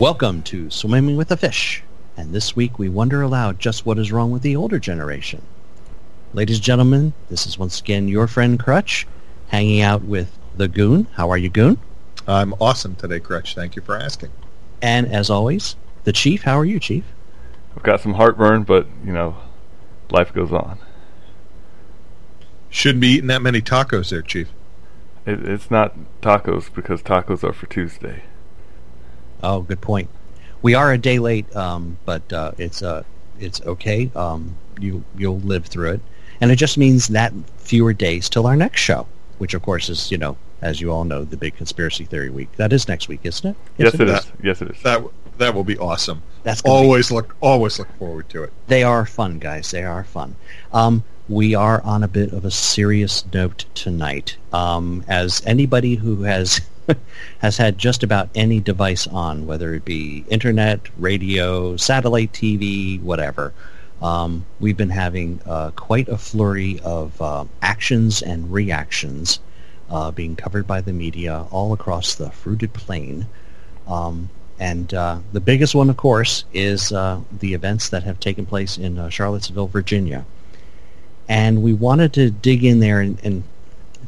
Welcome to Swimming with the Fish, and this week we wonder aloud just what is wrong with the older generation. Ladies and gentlemen, this is once again your friend Crutch, hanging out with the Goon. How are you, Goon? I'm awesome today, Crutch. Thank you for asking. And as always, the Chief. How are you, Chief? I've got some heartburn, but, you know, life goes on. Shouldn't be eating that many tacos there, Chief. It, it's not tacos because tacos are for Tuesday. Oh, good point. We are a day late, um, but uh, it's uh, it's okay. Um, you you'll live through it, and it just means that fewer days till our next show, which of course is you know as you all know the big conspiracy theory week. That is next week, isn't it? Yes, it it is. is. Yes, it is. That that will be awesome. That's gonna be- Always look always look forward to it. They are fun, guys. They are fun. Um, we are on a bit of a serious note tonight. Um, as anybody who has has had just about any device on, whether it be internet, radio, satellite TV, whatever, um, we've been having uh, quite a flurry of uh, actions and reactions uh, being covered by the media all across the fruited plain. Um, and uh, the biggest one, of course, is uh, the events that have taken place in uh, Charlottesville, Virginia. And we wanted to dig in there, and, and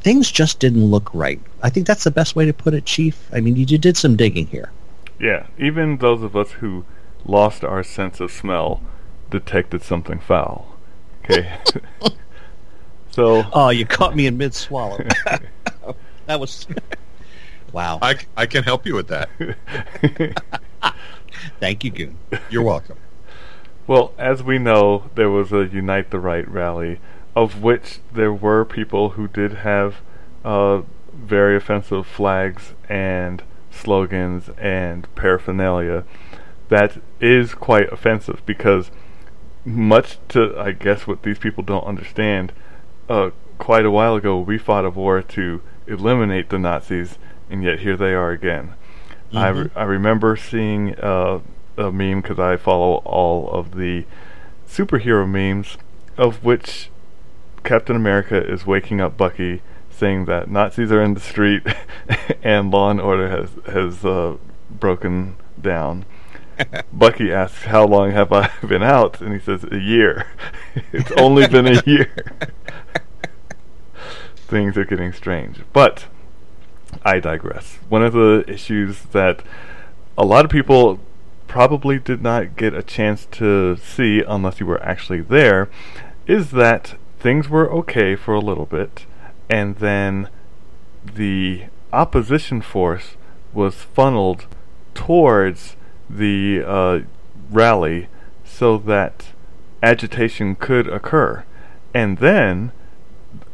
things just didn't look right. I think that's the best way to put it, Chief. I mean, you, you did some digging here. Yeah, even those of us who lost our sense of smell detected something foul. Okay. so Oh, you caught me in mid-swallow. that was... wow. I, I can help you with that. Thank you, Goon. You're welcome. Well, as we know, there was a Unite the Right rally, of which there were people who did have uh, very offensive flags and slogans and paraphernalia. That is quite offensive because, much to I guess what these people don't understand, uh, quite a while ago we fought a war to eliminate the Nazis, and yet here they are again. I, re- I remember seeing uh, a meme because I follow all of the superhero memes, of which Captain America is waking up Bucky, saying that Nazis are in the street and law and order has has uh, broken down. Bucky asks, "How long have I been out?" And he says, "A year. it's only been a year." Things are getting strange, but I digress. One of the issues that a lot of people probably did not get a chance to see unless you were actually there is that things were okay for a little bit and then the opposition force was funneled towards the uh, rally so that agitation could occur. And then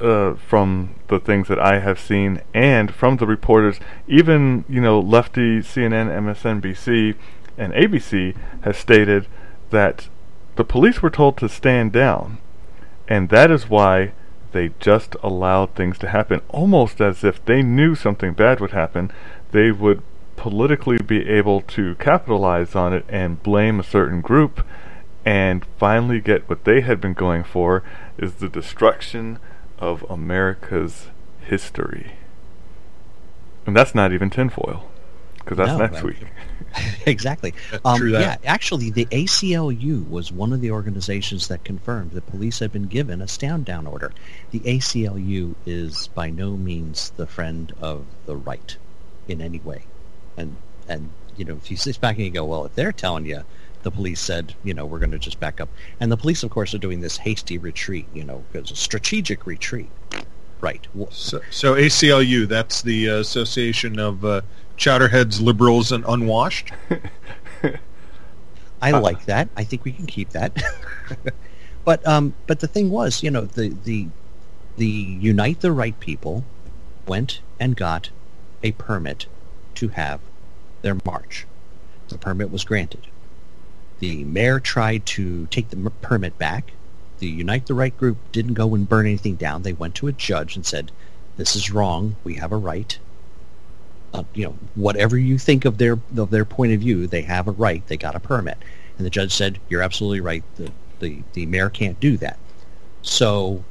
uh, from the things that I have seen and from the reporters, even you know lefty CNN, MSNBC, and ABC has stated that the police were told to stand down, and that is why they just allowed things to happen, almost as if they knew something bad would happen. They would politically be able to capitalize on it and blame a certain group, and finally get what they had been going for is the destruction of America's history. And that's not even tinfoil, because that's No, next that- week. exactly. Um, yeah, actually, the ACLU was one of the organizations that confirmed the police had been given a stand down order. The ACLU is by no means the friend of the right in any way, and and you know if you sit back and you go, well, if they're telling you the police said, you know, we're going to just back up, and the police, of course, are doing this hasty retreat, you know, because a strategic retreat, right? So, so ACLU, that's the uh, Association of uh, Chowderheads, Liberals, and Unwashed. I Uh, like that. I think we can keep that. but um, but the thing was, you know, the the the Unite the Right people went and got a permit to have their march. The permit was granted. The mayor tried to take the permit back. The Unite the Right group didn't go and burn anything down. They went to a judge and said, "This is wrong. We have a right." Uh, you know, whatever you think of their of their point of view, they have a right. They got a permit, and the judge said, "You're absolutely right. The the, the mayor can't do that." So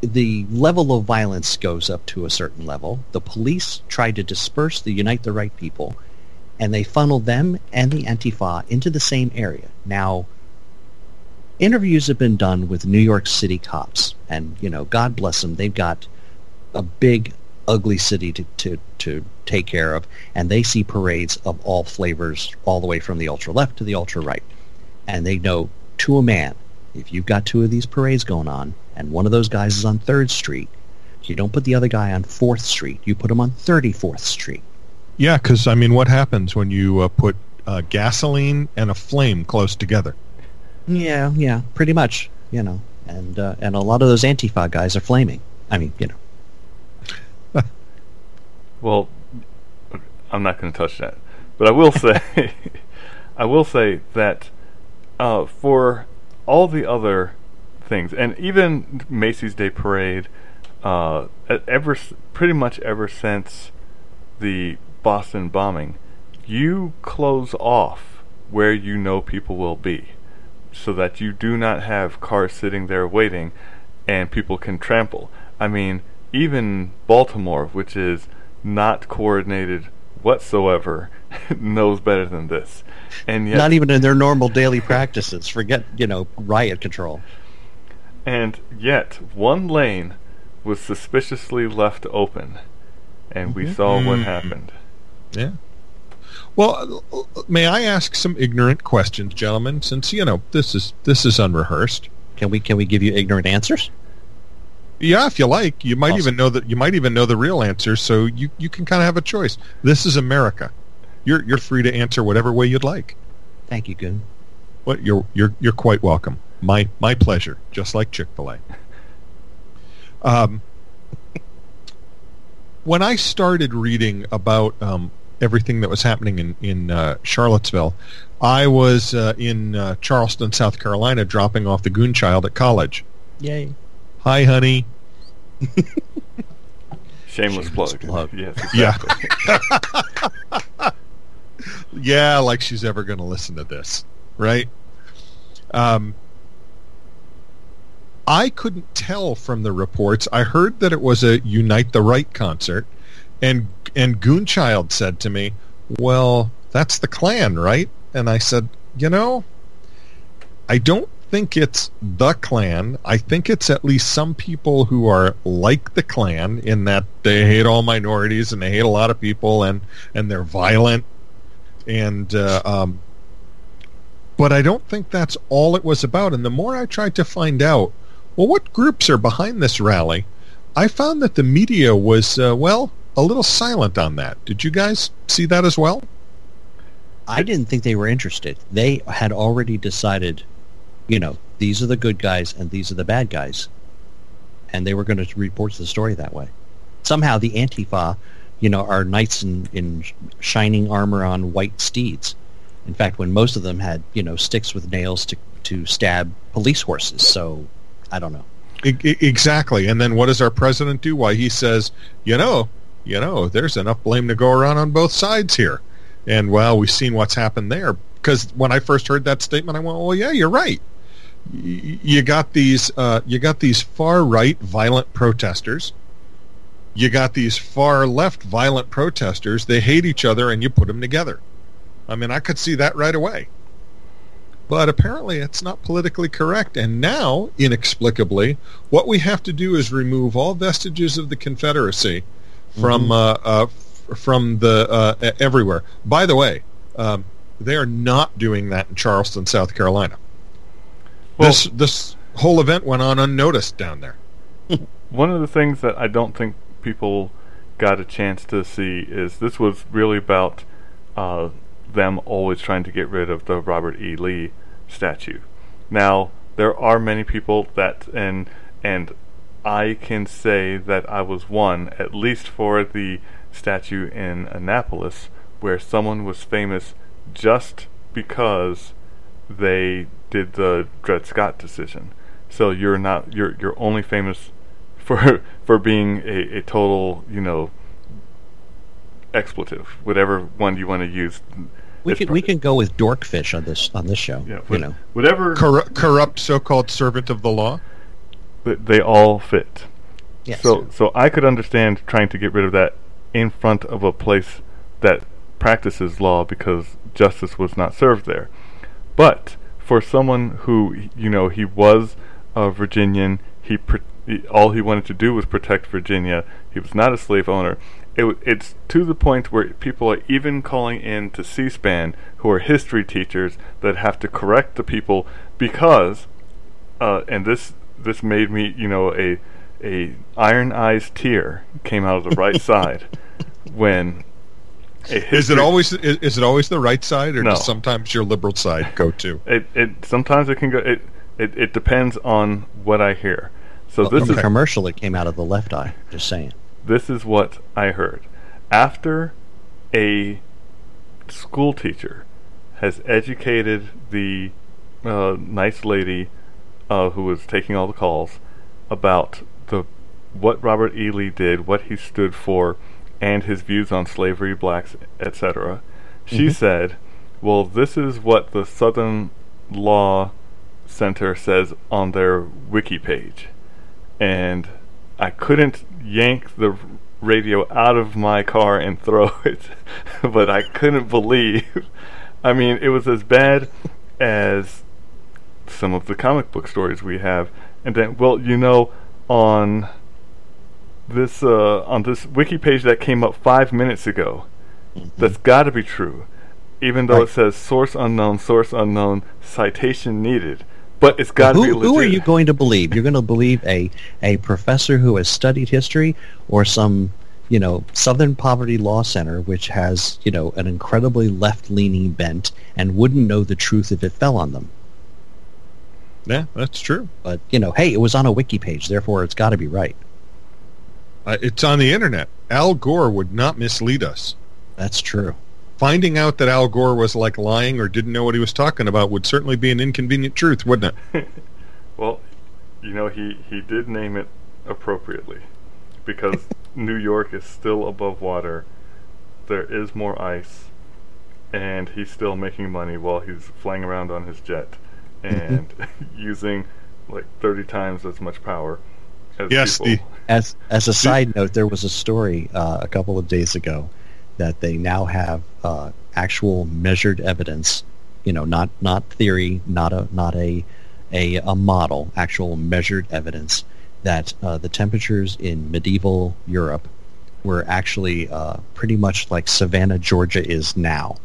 the level of violence goes up to a certain level. The police tried to disperse the Unite the Right people, and they funneled them and the Antifa into the same area. Now, interviews have been done with New York City cops, and you know, God bless them, they've got a big, ugly city to, to, to take care of, and they see parades of all flavors, all the way from the ultra left to the ultra right, and they know to a man, if you've got two of these parades going on, and one of those guys is on Third Street, you don't put the other guy on Fourth Street. You put him on Thirty Fourth Street. Yeah, because I mean, what happens when you uh, put uh, gasoline and a flame close together? Yeah, yeah, pretty much. You know, and uh, and a lot of those Antifa guys are flaming. I mean, you know. Well, I'm not going to touch that, but I will say, I will say that uh, for all the other things, and even Macy's Day Parade, uh, ever pretty much ever since the Boston bombing, you close off where you know people will be, so that you do not have cars sitting there waiting, and people can trample. I mean, even Baltimore, which is not coordinated whatsoever, knows better than this, and yet Not even in their normal daily practices. Forget, you know, riot control. And yet, one lane was suspiciously left open, and we saw what Mhm. happened. Yeah. Well, may I ask some ignorant questions, gentlemen? Since you know this is this is unrehearsed. Can we can we give you ignorant answers? Yeah, if you like, you might Awesome. even know that you might even know the real answer, so you you can kind of have a choice. This is America. You're you're free to answer whatever way you'd like. Thank you, Goon. What you're you're you're quite welcome. My my pleasure. Just like Chick Fil A. Um, when I started reading about um, everything that was happening in in uh, Charlottesville, I was uh, in uh, Charleston, South Carolina, dropping off the Goon Child at college. Yay. Hi, honey. Shameless, Shameless plug. plug. Yes, Yeah. yeah, like she's ever going to listen to this, right? Um, I couldn't tell from the reports. I heard that it was a Unite the Right concert, and and Goonchild said to me, "Well, that's the Klan, right?" And I said, "You know, I don't think it's the Klan. I think it's at least some people who are like the Klan in that they hate all minorities and they hate a lot of people and and they're violent and uh, um, but I don't think that's all it was about. And the more I tried to find out, well, what groups are behind this rally, I found that the media was uh, well a little silent on that. Did you guys see that as well? I didn't think they were interested. They had already decided, you know, these are the good guys and these are the bad guys. And they were going to report the story that way. Somehow the Antifa, you know, are knights in, in shining armor on white steeds. In fact, when most of them had, you know, sticks with nails to, to stab police horses. So, I don't know. Exactly. And then what does our president do? Why he says, you know, you know, there's enough blame to go around on both sides here. And well, we've seen what's happened there. Because when I first heard that statement, I went, well, yeah, you're right. You got these, uh, you got these far right violent protesters. You got these far left violent protesters. They hate each other, and you put them together. I mean, I could see that right away. But apparently it's not politically correct. And now, inexplicably, what we have to do is remove all vestiges of the Confederacy from Mhm. uh, uh, f- from the uh, everywhere. By the way, um, they are not doing that in Charleston, South Carolina. Well- this this whole event went on unnoticed down there. One of the things that I don't think people got a chance to see is this was really about uh, them always trying to get rid of the Robert E. Lee statue. Now there are many people that and and I can say that I was one at least for the statue in Annapolis where someone was famous just because they did the Dred Scott decision. So you're not you're you're only famous for for being a, a total you know expletive, whatever one you want to use. We can pro- we can go with dorkfish on this on this show. yeah, you know, whatever Corru- corrupt so-called servant of the law. th- they all fit. yes. So so I could understand trying to get rid of that in front of a place that practices law because justice was not served there. But for someone who, you know, he was a Virginian, he, pr- he all he wanted to do was protect Virginia. He was not a slave owner. It, it's to the point where people are even calling in to C-SPAN, who are history teachers, that have to correct the people because, uh, and this this made me, you know, a a iron eyes tear came out of the right side when is it always is, is, it always the right side or no. does sometimes your liberal side go too it it sometimes it can go it it, it depends on what i hear. So well, this is is commercial it came out of the left eye just saying. This is what i heard. After a school teacher has educated the uh, nice lady uh, who was taking all the calls about the what Robert E. Lee did, what he stood for, and his views on slavery, blacks, etc. She mm-hmm. said, "Well, this is what the Southern Law Center says on their wiki page," and I couldn't yank the radio out of my car and throw it, but I couldn't believe. I mean, it was as bad as some of the comic book stories we have. And then, well, you know, on this uh, on this wiki page that came up five minutes ago. Mm-hmm. That's got to be true, even though right. it says source unknown, source unknown, citation needed. But it's got to be legit. Who are you going to believe? You're going to believe a a professor who has studied history, or some you know Southern Poverty Law Center, which has you know an incredibly left leaning bent and wouldn't know the truth if it fell on them. Yeah, that's true. But you know, hey, it was on a wiki page, therefore it's got to be right. Uh, it's on the internet. Al Gore would not mislead us. That's true. Finding out that Al Gore was like lying or didn't know what he was talking about would certainly be an inconvenient truth, wouldn't it? well, you know, he he did name it appropriately because New York is still above water. There is more ice, and he's still making money while he's flying around on his jet and using like 30 times as much power as yes, people. The, as as a side note, there was a story uh, a couple of days ago that they now have uh, actual measured evidence. You know, not not theory, not a not a a, a model, actual measured evidence that uh, the temperatures in medieval Europe were actually uh, pretty much like Savannah, Georgia is now.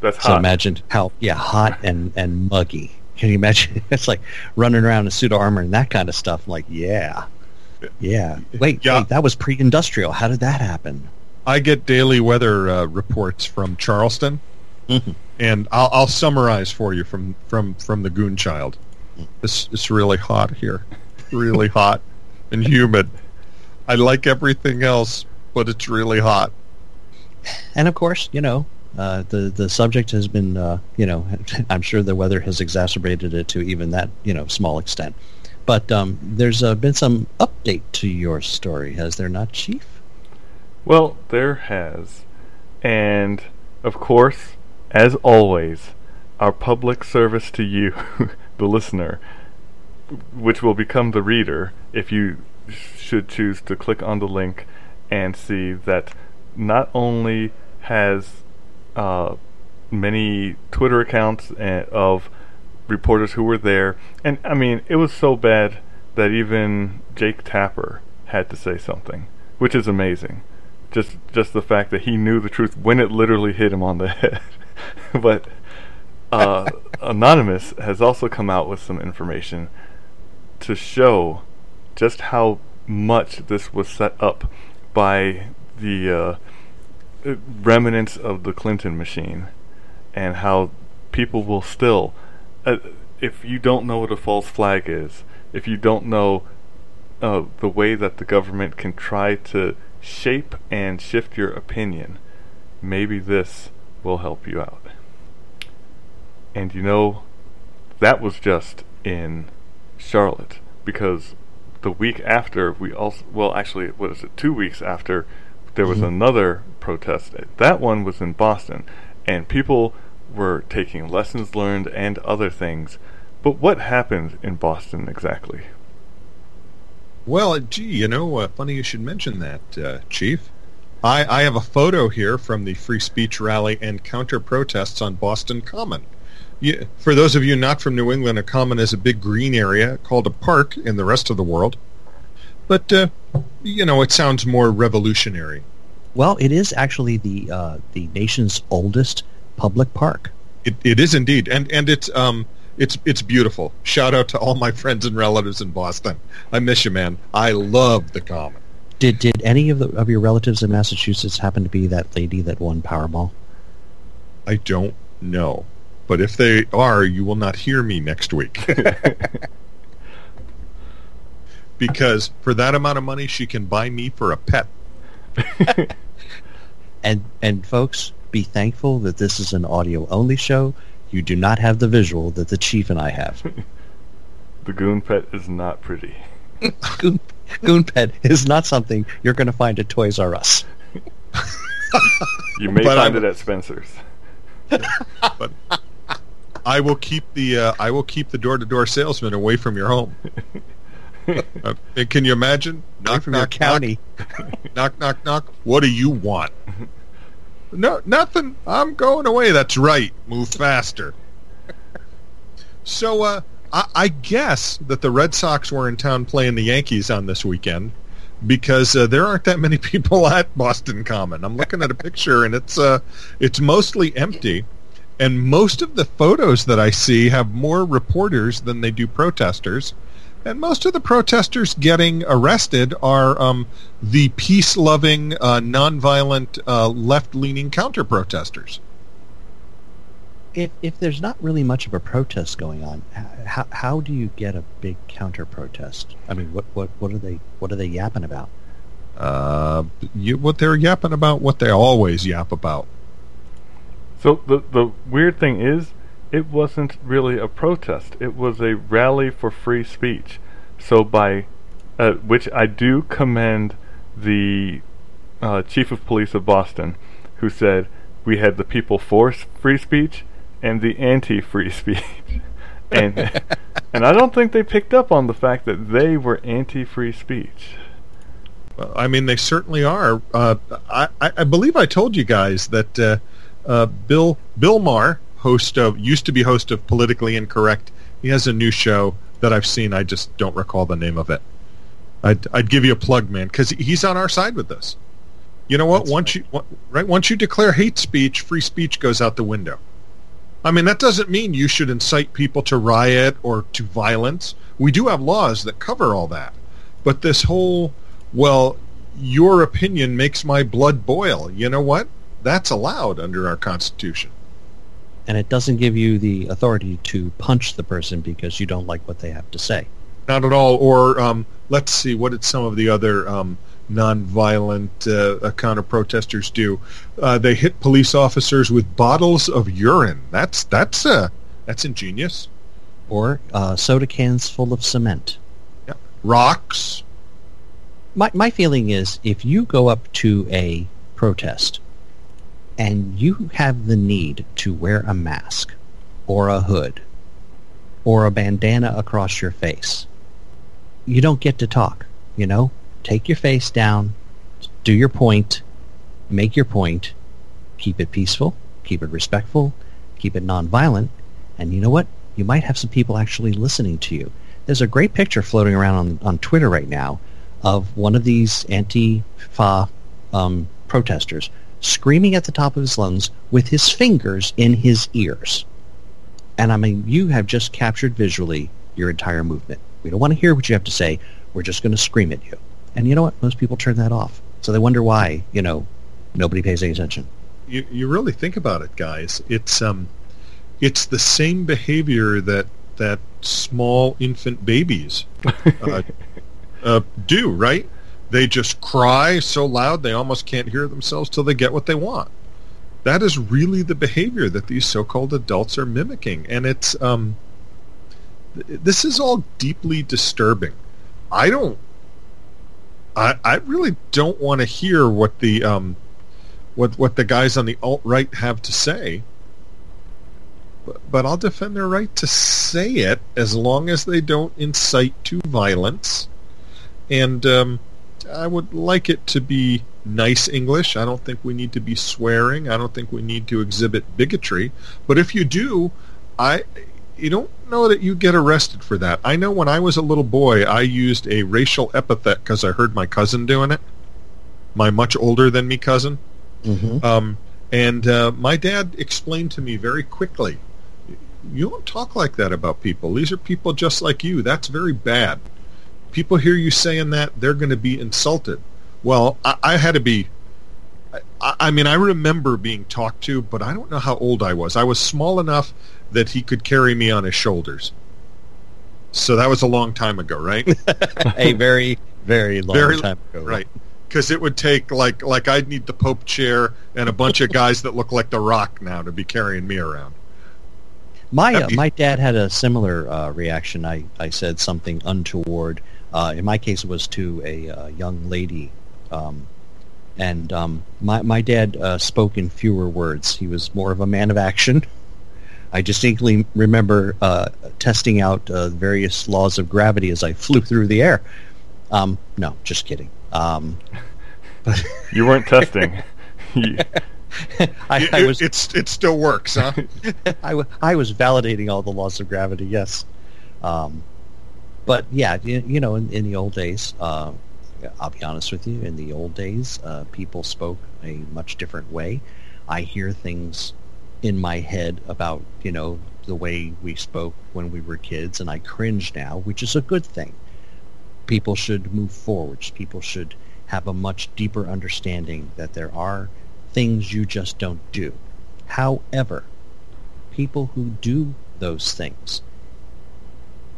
That's hot. so imagine how yeah hot and and muggy can you imagine? it's like running around in suit of armor and that kind of stuff. Like, yeah, yeah. Wait, yeah. wait, that was pre-industrial. How did that happen? I get daily weather uh, reports from Charleston, mm-hmm. and I'll, I'll, summarize for you from from from the Goon Child. It's it's really hot here, really hot and humid. I like everything else, but it's really hot. And of course, you know, uh, the the subject has been, uh, you know, I'm sure the weather has exacerbated it to even that, you know, small extent. But um, there's uh, been some update to your story, has there not, Chief? Well, there has, and of course, as always, our public service to you, the listener, which will become the reader if you should choose to click on the link and see that not only has uh, many Twitter accounts of reporters who were there, and I mean, it was so bad that even Jake Tapper had to say something, which is amazing. Just just the fact that he knew the truth when it literally hit him on the head. but uh, Anonymous has also come out with some information to show just how much this was set up by the uh, remnants of the Clinton machine and how people will still, uh, if you don't know what a false flag is, if you don't know uh, the way that the government can try to shape and shift your opinion, maybe this will help you out. And you know, that was just in Charlotte because the week after we also well actually what is it two weeks after there was mm-hmm. another protest. That one was in Boston, and people were taking lessons learned and other things. But what happened in Boston exactly? Well, gee, you know, uh, funny you should mention that, uh, Chief. I, I have a photo here from the free speech rally and counter protests on Boston Common. You, for those of you not from New England, a common is a big green area called a park in the rest of the world. But, uh, you know, it sounds more revolutionary. Well, it is actually the uh, the nation's oldest public park. It, it is indeed, and and it's um it's it's beautiful. Shout out to all my friends and relatives in Boston. I miss you, man. I love the Common. Did did any of the, of your relatives in Massachusetts happen to be that lady that won Powerball? I don't know, but if they are, you will not hear me next week. because for that amount of money, she can buy me for a pet. and and folks, be thankful that this is an audio only show. You do not have the visual that the chief and I have. the goon pet is not pretty. goon, goon pet is not something you're going to find at Toys R Us. you may but find I'm, it at Spencer's. but I will keep the uh, I will keep the door to door salesman away from your home. uh, can you imagine? Knock, from knock, your county. Knock, knock, knock, knock. What do you want? No, nothing. I'm going away. That's right. Move faster. so, uh, I, I, guess that the Red Sox were in town playing the Yankees on this weekend because uh, there aren't that many people at Boston Common. I'm looking at a picture and it's uh, it's mostly empty, and most of the photos that I see have more reporters than they do protesters. And most of the protesters getting arrested are um, the peace-loving, uh, nonviolent, uh, left-leaning counter-protesters. If, if there's not really much of a protest going on, how, how do you get a big counter-protest? I mean, what, what, what are they what are they yapping about? Uh, you, what they're yapping about, what they always yap about. So the the weird thing is, it wasn't really a protest. It was a rally for free speech. So by uh, which I do commend the uh, chief of police of Boston, who said we had the people for free speech and the anti-free speech, and and I don't think they picked up on the fact that they were anti-free speech. Well, I mean, they certainly are. Uh, I, I believe I told you guys that uh, uh, Bill Bill Maher, host of used to be host of Politically Incorrect. He has a new show that I've seen. I just don't recall the name of it. I'd I'd give you a plug, man, because he's on our side with this. You know what? That's once right. you right once you declare hate speech, free speech goes out the window. I mean, that doesn't mean you should incite people to riot or to violence. We do have laws that cover all that. But this whole, well, your opinion makes my blood boil. You know what? That's allowed under our Constitution and it doesn't give you the authority to punch the person because you don't like what they have to say. Not at all. Or um, let's see, what did some of the other um, nonviolent uh, counter protesters do? Uh, they hit police officers with bottles of urine. That's that's uh, that's ingenious. Or uh, soda cans full of cement. Yeah. Rocks. My my feeling is if you go up to a protest and you have the need to wear a mask or a hood or a bandana across your face, you don't get to talk, you know? Take your face down, do your point, make your point, keep it peaceful, keep it respectful, keep it nonviolent, and you know what? You might have some people actually listening to you. There's a great picture floating around on, on Twitter right now of one of these anti-fa um, protesters screaming at the top of his lungs with his fingers in his ears. And I mean, you have just captured visually your entire movement. We don't want to hear what you have to say. We're just going to scream at you. And you know what? Most people turn that off. So they wonder why, you know, nobody pays any attention. You, you really think about it, guys. It's um, it's the same behavior that that small infant babies uh, uh, do, right? They just cry so loud they almost can't hear themselves till they get what they want. That is really the behavior that these so-called adults are mimicking, and it's um, this is all deeply disturbing. I don't, I I really don't want to hear what the um, what what the guys on the alt right have to say. But, but I'll defend their right to say it as long as they don't incite to violence. And um, I would like it to be nice English. I don't think we need to be swearing. I don't think we need to exhibit bigotry. But if you do, I you don't know that you get arrested for that. I know when I was a little boy, I used a racial epithet because I heard my cousin doing it. My much older than me cousin. Mm-hmm. Um, and uh, my dad explained to me very quickly, you don't talk like that about people. These are people just like you. That's very bad. People hear you saying that, they're going to be insulted. Well, I, I had to be. I, I mean, I remember being talked to, but I don't know how old I was. I was small enough that he could carry me on his shoulders. So that was a long time ago, right? a very, very long Very- time ago. right. Because it would take like like I'd need the Pope chair and a bunch of guys that look like the Rock now to be carrying me around. My uh, my dad had a similar uh, reaction. I, I said something untoward. Uh, in my case, it was to a uh, young lady, um, and um, my my dad uh, spoke in fewer words. He was more of a man of action. I distinctly remember uh, testing out uh, various laws of gravity as I flew through the air. Um, no, just kidding. Um, You weren't testing. You- I, It, I it- was it's it still works, huh? I, w- I was validating all the laws of gravity, yes. Um, but yeah, you, you know, in, in the old days, uh, I'll be honest with you, in the old days, uh, people spoke a much different way. I hear things in my head about, you know, the way we spoke when we were kids, and I cringe now, which is a good thing. People should move forwards. People should have a much deeper understanding that there are things you just don't do. However, people who do those things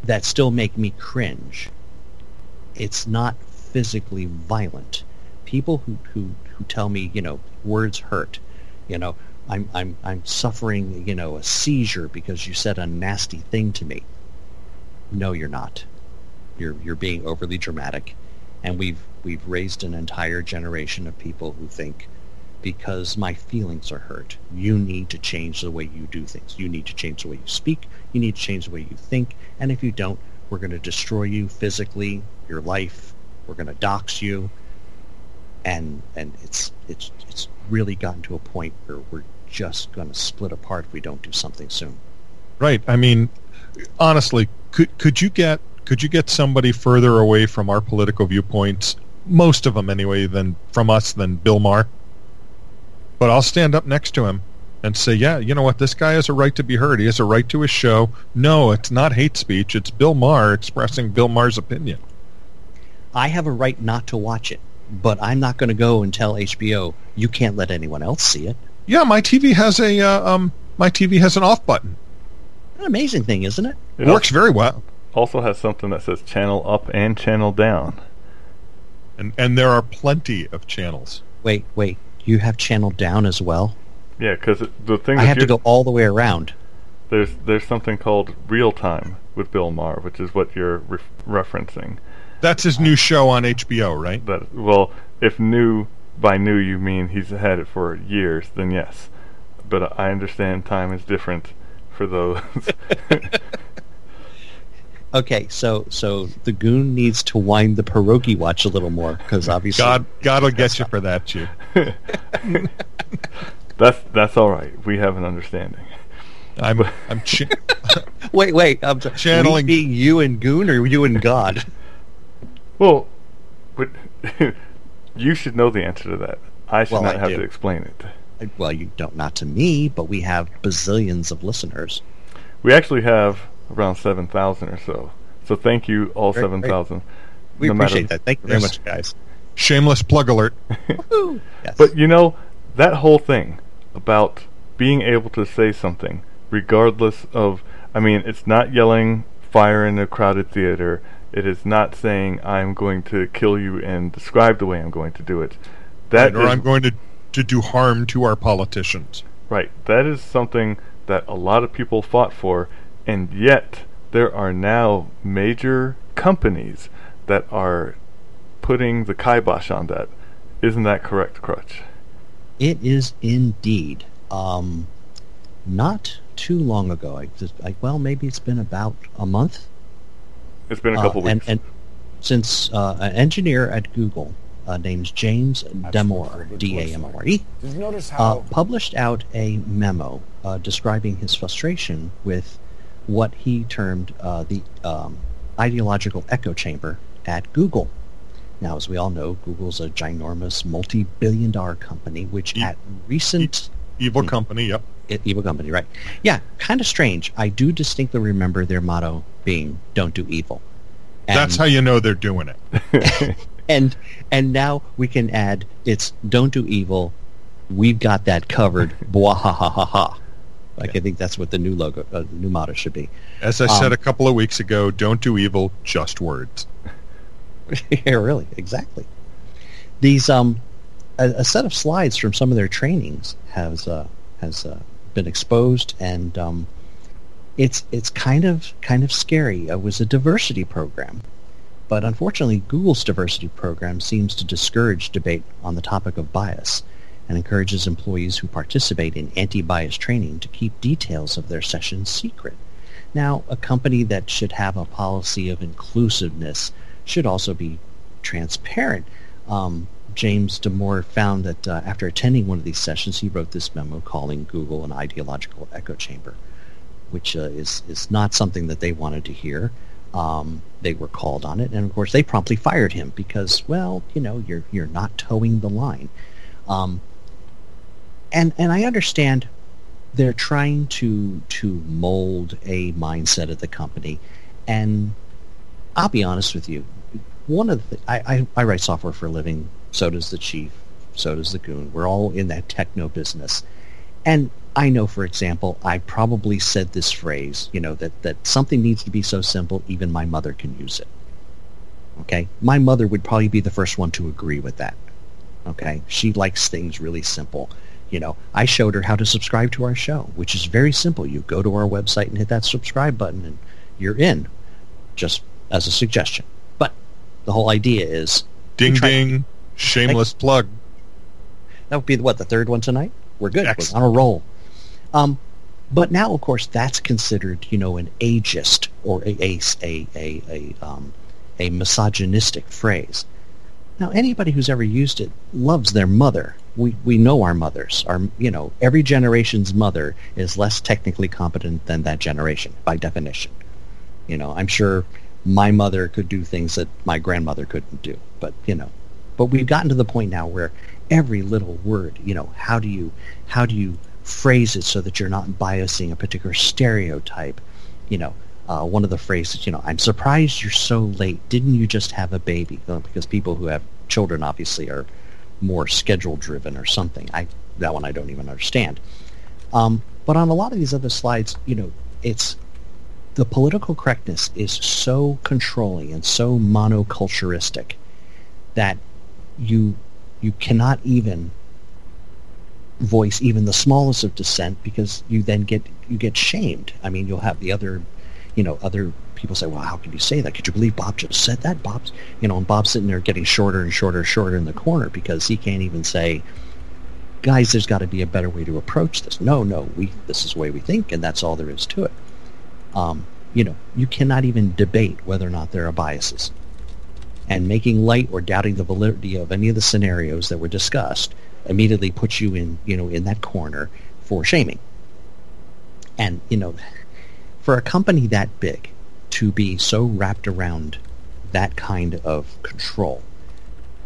that still make me cringe, it's not physically violent. People who, who, who tell me, you know, words hurt, you know, I'm, I'm, I'm suffering, you know, a seizure because you said a nasty thing to me. No, you're not. You're, you're being overly dramatic. And we've, we've raised an entire generation of people who think because my feelings are hurt. You need to change the way you do things. You need to change the way you speak. You need to change the way you think. And if you don't, we're going to destroy you physically, your life. We're going to dox you. And and it's it's it's really gotten to a point where we're just going to split apart if we don't do something soon. right. I mean, honestly, could could you get could you get somebody further away from our political viewpoints, most of them anyway, than from us than Bill Maher? But I'll stand up next to him and say, yeah, you know what? This guy has a right to be heard. He has a right to his show. No, it's not hate speech. It's Bill Maher expressing Bill Maher's opinion. I have a right not to watch it, but I'm not going to go and tell HBO you can't let anyone else see it. Yeah, my TV has a uh, um, my TV has an off button. An amazing thing, isn't it? It Works very well. also has something that says channel up and channel down. And and there are plenty of channels. Wait, wait. You have channel down as well? Yeah, because the thing I that have to you're- go all the way around. there's there's something called real time with Bill Maher, which is what you're re- referencing. That's his new show on HBO, right? That well, if new by new you mean he's had it for years, then yes. But I understand time is different for those. Okay, so so the goon needs to wind the pierogi watch a little more because obviously. God, God will get you for that, Chief. that's that's all right. We have an understanding. I'm, I'm. Ch- Wait, wait. I'm sorry. Channeling- being you and goon, or you and God? Well, but you should know the answer to that. I should Well, not I have do. to explain it. Well, you don't. Not to me, but we have bazillions of listeners. We actually have around seven thousand or so. So thank you, all Great, seven thousand. We No matter- appreciate that. Thank you very much, guys. shameless plug alert. Yes. But you know, that whole thing about being able to say something, regardless of, I mean, it's not yelling fire in a crowded theater. It is not saying I'm going to kill you and describe the way I'm going to do it. That or is- I'm going to to do harm to our politicians. Right. That is something that a lot of people fought for, and yet there are now major companies that are putting the kibosh on that. Isn't that correct, Crutch? It is indeed. Um, not too long ago. I, just, I well, maybe it's been about a month. It's been a Uh, couple and, weeks. and since uh, an engineer at Google uh, named James Damore, D-A-M-O-R-E, Did you notice uh, how published out a memo uh, describing his frustration with what he termed uh, the um, ideological echo chamber at Google. Now, as we all know, Google's a ginormous multi-billion dollar company, which E- at recent Evil Hmm. company, yep. e- evil company, right? Yeah, kind of strange. I do distinctly remember their motto being "Don't do evil." That's how you know they're doing it. and and now we can add it's don't do evil we've got that covered blah ha ha ha ha like i think that's what the new logo uh, the new motto should be As I said Um, a couple of weeks ago, don't do evil, just words. yeah really. Exactly. These um a, a set of slides from some of their trainings has uh has uh, been exposed and um it's it's kind of kind of scary. It was a diversity program But unfortunately, Google's diversity program seems to discourage debate on the topic of bias and encourages employees who participate in anti-bias training to keep details of their sessions secret. Now, a company that should have a policy of inclusiveness should also be transparent. Um, James Damore found that uh, after attending one of these sessions, he wrote this memo calling Google an ideological echo chamber, which uh, is, is not something that they wanted to hear. Um, they were called on it, and of course they promptly fired him because, well, you know, you're you're not toeing the line. Um, and and I understand they're trying to to mold a mindset at the company, and I'll be honest with you, one of the I, I, I write software for a living. So does the chief. So does the goon. We're all in that techno business, and I know, for example, I probably said this phrase, you know, that, that something needs to be so simple, even my mother can use it. Okay? My mother would probably be the first one to agree with that. Okay? She likes things really simple. You know, I showed her how to subscribe to our show, which is very simple. You go to our website and hit that subscribe button and you're in, just as a suggestion. But the whole idea is Ding ding. Shameless plug. That would be what the third one tonight. We're good. Excellent. We're on a roll. Um, but now, of course, that's considered, you know, an ageist or a a a a, a, um, a misogynistic phrase. Now, anybody who's ever used it loves their mother. We we know our mothers. Our you know every generation's mother is less technically competent than that generation by definition. You know, I'm sure my mother could do things that my grandmother couldn't do. But you know, but we've gotten to the point now where every little word, you know, how do you how do you phrase it so that you're not biasing a particular stereotype? You know, uh, one of the phrases, you know, I'm surprised you're so late. Didn't you just have a baby? Because people who have children obviously are more schedule driven or something. I that one I don't even understand. Um, but on a lot of these other slides, you know, it's the political correctness is so controlling and so monoculturistic that you you cannot even voice even the smallest of dissent because you then get you get shamed. I mean, you'll have the other, you know, other people say, "Well, how can you say that? Could you believe Bob just said that?" Bob's, you know, and Bob's sitting there getting shorter and shorter and shorter in the corner because he can't even say, "Guys, there's got to be a better way to approach this." No, no, we this is the way we think, and that's all there is to it. Um, you know, you cannot even debate whether or not there are biases. And making light or doubting the validity of any of the scenarios that were discussed immediately puts you in you know in that corner for shaming. And you know for a company that big to be so wrapped around that kind of control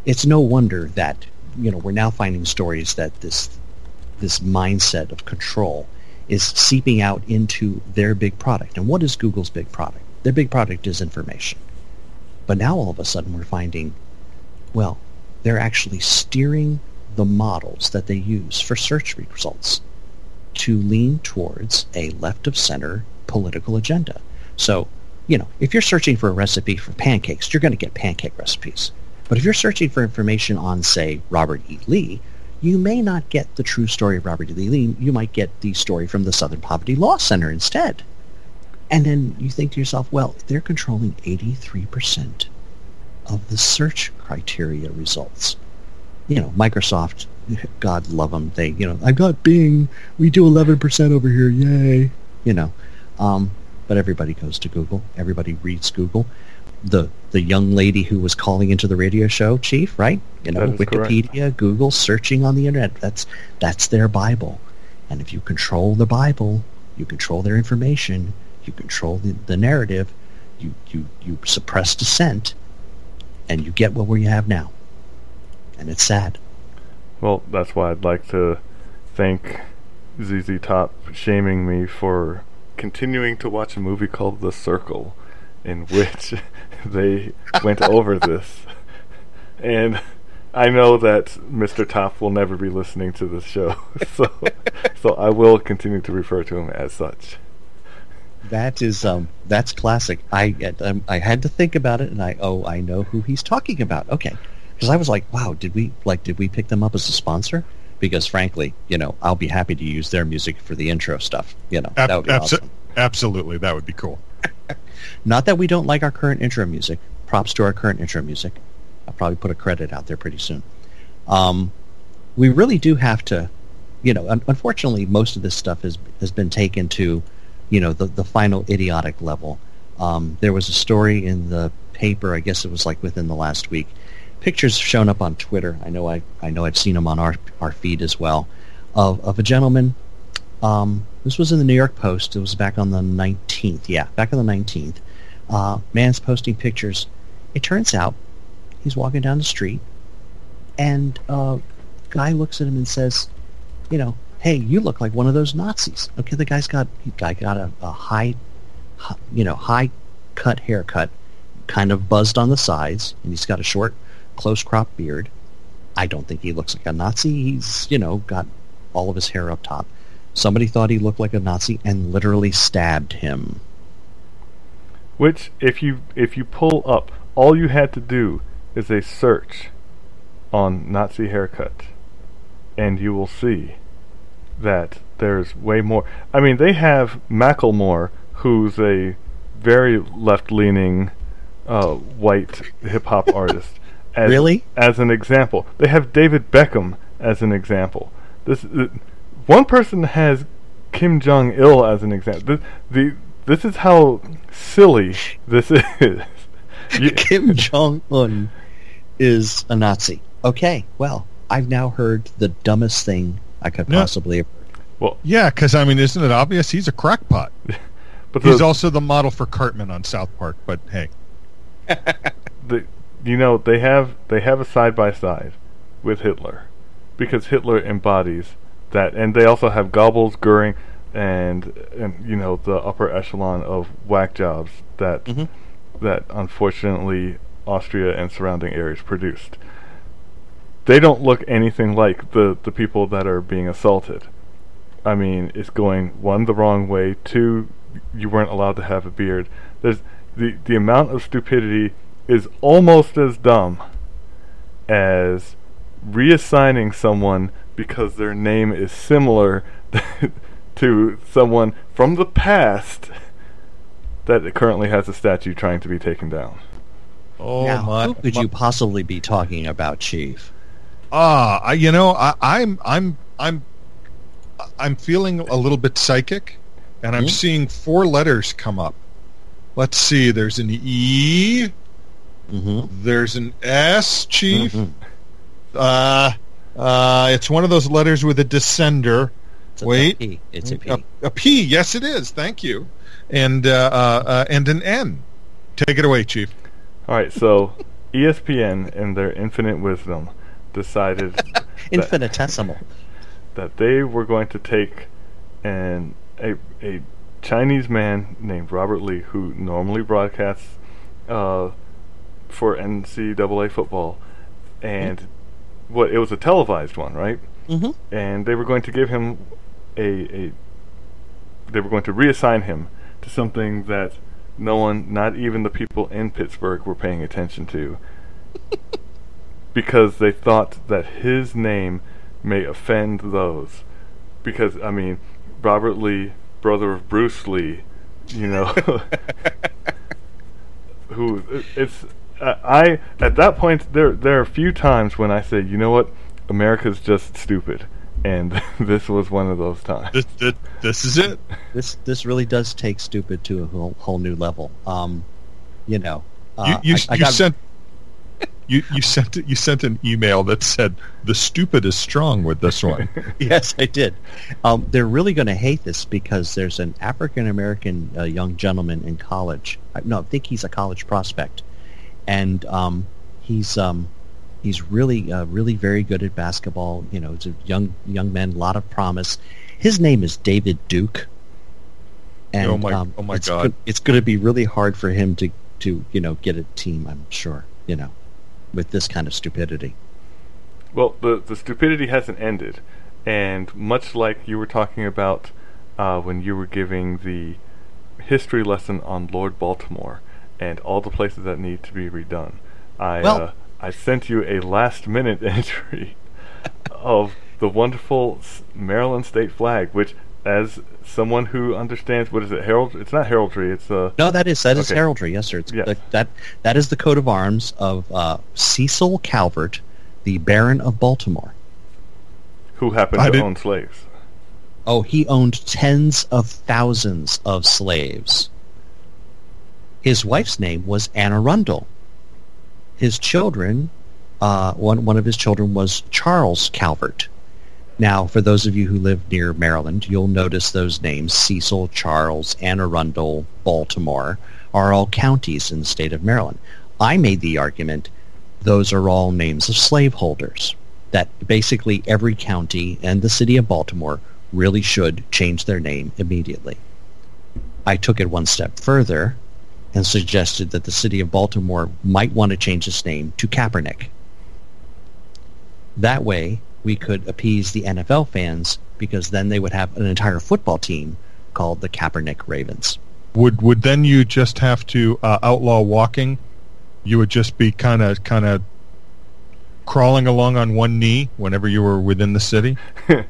it's no wonder that you know we're now finding stories that this this mindset of control is seeping out into their big product and what is google's big product their big product is information but now all of a sudden we're finding, well, they're actually steering the models that they use for search results to lean towards a left of center political agenda. So, you know, if you're searching for a recipe for pancakes, you're going to get pancake recipes. But if you're searching for information on, say, Robert E. Lee, you may not get the true story of Robert E. Lee. You might get the story from the Southern Poverty Law Center instead. And then you think to yourself, well, they're controlling 83% of the search criteria results. You know, Microsoft, God love them, they, you know, I've got Bing, we do 11% over here, yay. You know, um, but everybody goes to Google. Everybody reads Google. The the young lady who was calling into the radio show, Chief, right? You know, is correct. Wikipedia, Google, searching on the internet. That's that's their Bible. And if you control the Bible, you control their information, you control the, the narrative, you, you, you suppress dissent, and you get what we have now. And it's sad. Well, that's why I'd like to thank ZZ Top shaming me for continuing to watch a movie called The Circle, in which they went over this. And I know that Mr. Top will never be listening to this show, so so I will continue to refer to him as such. That is um that's classic. I um, I had to think about it, and I oh I know who he's talking about. Okay, because I was like, wow, did we like did we pick them up as a sponsor? Because frankly, you know, I'll be happy to use their music for the intro stuff. You know, Ab- that would be abso- awesome. Absolutely, that would be cool. Not that we don't like our current intro music. Props to our current intro music. I'll probably put a credit out there pretty soon. Um, we really do have to, you know, un- unfortunately, most of this stuff has has been taken to, you know, the the final idiotic level. Um, there was a story in the paper, I guess it was like within the last week. Pictures shown up on Twitter. I know I I know I've seen them on our our feed as well, of of a gentleman. Um, this was in the New York Post. It was back on the 19th. Yeah, back on the 19th. Uh, man's posting pictures. It turns out he's walking down the street, and uh, guy looks at him and says, "You know, hey, you look like one of those Nazis." Okay, the guy's got guy got a, a high, you know, high cut haircut, kind of buzzed on the sides, and he's got a short, close cropped beard. I don't think he looks like a Nazi. He's you know got all of his hair up top. Somebody thought he looked like a Nazi and literally stabbed him. Which, if you if you pull up, all you had to do is a search on Nazi haircut, and you will see that there's way more. I mean, they have Macklemore, who's a very left-leaning uh, white hip hop artist. As, Really? As an example, they have David Beckham as an example. This one person has Kim Jong Il as an example. This, the this is how silly this is. You- Kim Jong Un is a Nazi. Okay, well, I've now heard the dumbest thing I could No. possibly. Have heard. Well, Yeah, because I mean, isn't it obvious? He's a crackpot. but He's the, also the model for Cartman on South Park. But hey, the you know they have they have a side by side with Hitler because Hitler embodies that, and they also have Goebbels, Goering, and and you know the upper echelon of whack jobs that Mhm. that unfortunately Austria and surrounding areas produced. They don't look anything like the the people that are being assaulted. I mean, it's going one the wrong way. Two, you weren't allowed to have a beard. There's the the amount of stupidity is almost as dumb as reassigning someone because their name is similar to someone from the past that currently has a statue trying to be taken down. oh now, my! who could my- you possibly be talking about, Chief? Ah, I, you know, I, I'm, I'm, I'm, I'm feeling a little bit psychic, and I'm Hmm? seeing four letters come up. Let's see. There's an E. Mm-hmm. There's an S, Chief. Mhm. Uh, uh, it's one of those letters with a descender. It's a Wait. P. It's a P. A, a P. Yes, it is. Thank you. And uh, uh, uh, and an N. Take it away, Chief. All right, so ESPN, in their infinite wisdom, decided that, Infinitesimal. that they were going to take an a a Chinese man named Robert Lee, who normally broadcasts uh, for NCAA football, and what it was a televised one, right? Mm-hmm. and they were going to give him a, a they were going to reassign him to something that no one, not even the people in Pittsburgh, were paying attention to, because they thought that his name may offend those. Because I mean, Robert Lee, brother of Bruce Lee, you know, who it's I at that point there there are a few times when I say, you know what, America's just stupid, and this was one of those times. This, this, this is it. This this really does take stupid to a whole, whole new level. Um, you know, you Uh, you, I- I you got- sent you you sent you sent an email that said the stupid is strong with this one. yes, I did. Um, they're really going to hate this because there's an African American uh, young gentleman in college. I, no, I think he's a college prospect, and um, he's um, he's really uh, really very good at basketball. You know, he's a young young man, a lot of promise. His name is David Duke. And, Oh my- um, oh my it's God. go- it's going to be really hard for him to to you know get a team. I'm sure. You know, with this kind of stupidity. Well, the the stupidity hasn't ended, and much like you were talking about uh, when you were giving the history lesson on Lord Baltimore and all the places that need to be redone, I Well- uh, I sent you a last minute entry of the wonderful Maryland state flag, which, as someone who understands what is it herald, it's not heraldry, it's uh, No, that is that is Okay. heraldry. Yes, sir. It's, Yes. that, that that is the coat of arms of uh, Cecil Calvert, the Baron of Baltimore. who happened I to didn't- own slaves. Oh, he owned tens of thousands of slaves. His wife's name was Anna Arundel. His children, uh, one one of his children was Charles Calvert. Now, for those of you who live near Maryland, you'll notice those names: Cecil, Charles, Anne Arundel, Baltimore, are all counties in the state of Maryland. I made the argument those are all names of slaveholders. That basically every county and the city of Baltimore really should change their name immediately. I took it one step further and suggested that the city of Baltimore might want to change its name to Kaepernick. That way, we could appease the NFL fans because then they would have an entire football team called the Kaepernick Ravens. Would would then you just have to uh, outlaw walking? You would just be kind of kind of crawling along on one knee whenever you were within the city. I,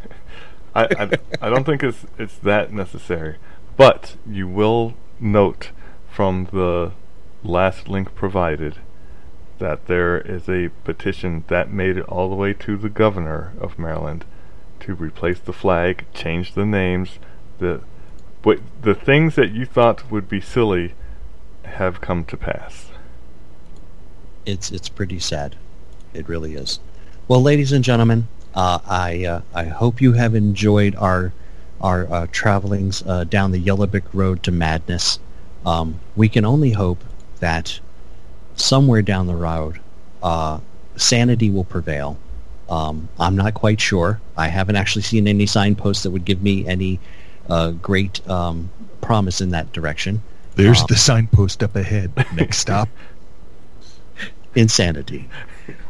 I I don't think it's it's that necessary, but you will note from the last link provided that there is a petition that made it all the way to the governor of Maryland to replace the flag, change the names, the what the things that you thought would be silly have come to pass. it's it's pretty sad. It really is. Well, ladies and gentlemen, uh, I uh, I hope you have enjoyed our our uh, travelings uh, down the Yellow Brick Road to madness. Um, we can only hope that somewhere down the road, uh, sanity will prevail. Um, I'm not quite sure. I haven't actually seen any signposts that would give me any uh, great um, promise in that direction. There's Um, the signpost up ahead. Next stop. insanity.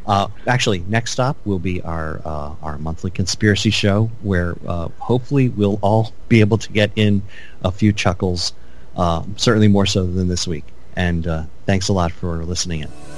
Uh, actually, next stop will be our uh, our monthly conspiracy show, where uh, hopefully we'll all be able to get in a few chuckles, certainly more so than this week. And uh, thanks a lot for listening in.